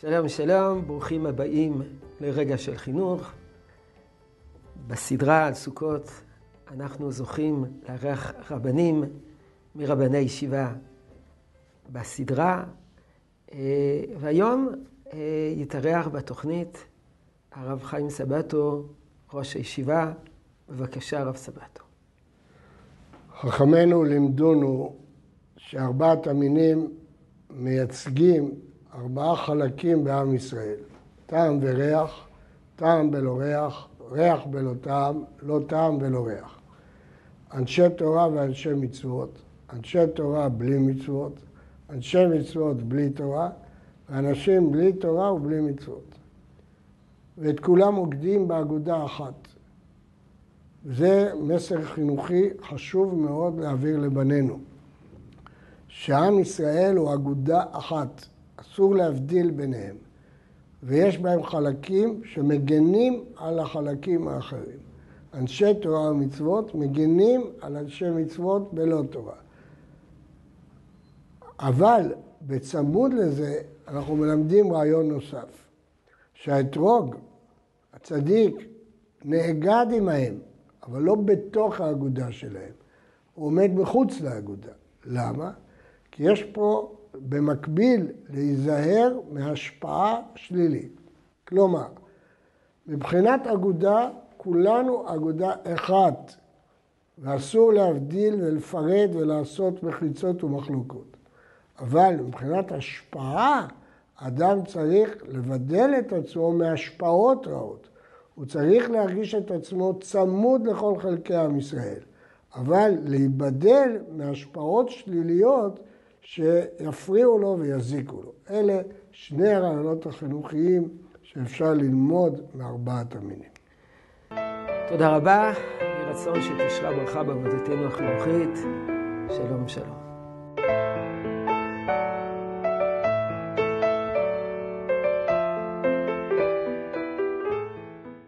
שלום שלום, ברוכים הבאים לרגע של חינוך. בסדרה על סוכות אנחנו זוכים לארח רבנים מרבני ישיבה בסדרה, אה, והיום אה, יתארח בתוכנית הרב חיים סבטו, ראש הישיבה. בבקשה, הרב סבטו. חכמינו לימדונו שארבעת המינים מייצגים ארבעה חלקים בעם ישראל, טעם וריח, טעם בלא ריח, ריח בלא טעם, לא טעם ולא ריח. אנשי תורה ואנשי מצוות, אנשי תורה בלי מצוות, אנשי מצוות בלי תורה, ואנשים בלי תורה ובלי מצוות. ואת כולם מוקדים באגודה אחת. זה מסר חינוכי חשוב מאוד להעביר לבנינו. שעם ישראל הוא אגודה אחת, אסור להבדיל ביניהם. ויש בהם חלקים שמגנים על החלקים האחרים. אנשי תורה ומצוות מגנים על אנשי מצוות בלא תורה. אבל בצמוד לזה אנחנו מלמדים רעיון נוסף, שהאתרוג, הצדיק, נאגד עמהם, אבל לא בתוך האגודה שלהם. הוא עומד מחוץ לאגודה. למה? כי יש פה במקביל להיזהר מהשפעה שלילית. כלומר, מבחינת אגודה, כולנו אגודה אחת, ואסור להבדיל ולפרד ולעשות מחיצות ומחלוקות. אבל מבחינת השפעה, אדם צריך לבדל את עצמו מהשפעות רעות. הוא צריך להרגיש את עצמו צמוד לכל חלקי עם ישראל. אבל להיבדל מהשפעות שליליות שיפריעו לו ויזיקו לו. אלה שני הרעיונות החינוכיים שאפשר ללמוד מארבעת המינים. תודה רבה, יהי רצון שתשרה ברכה בעבודתנו החינוכית. שלום שלום.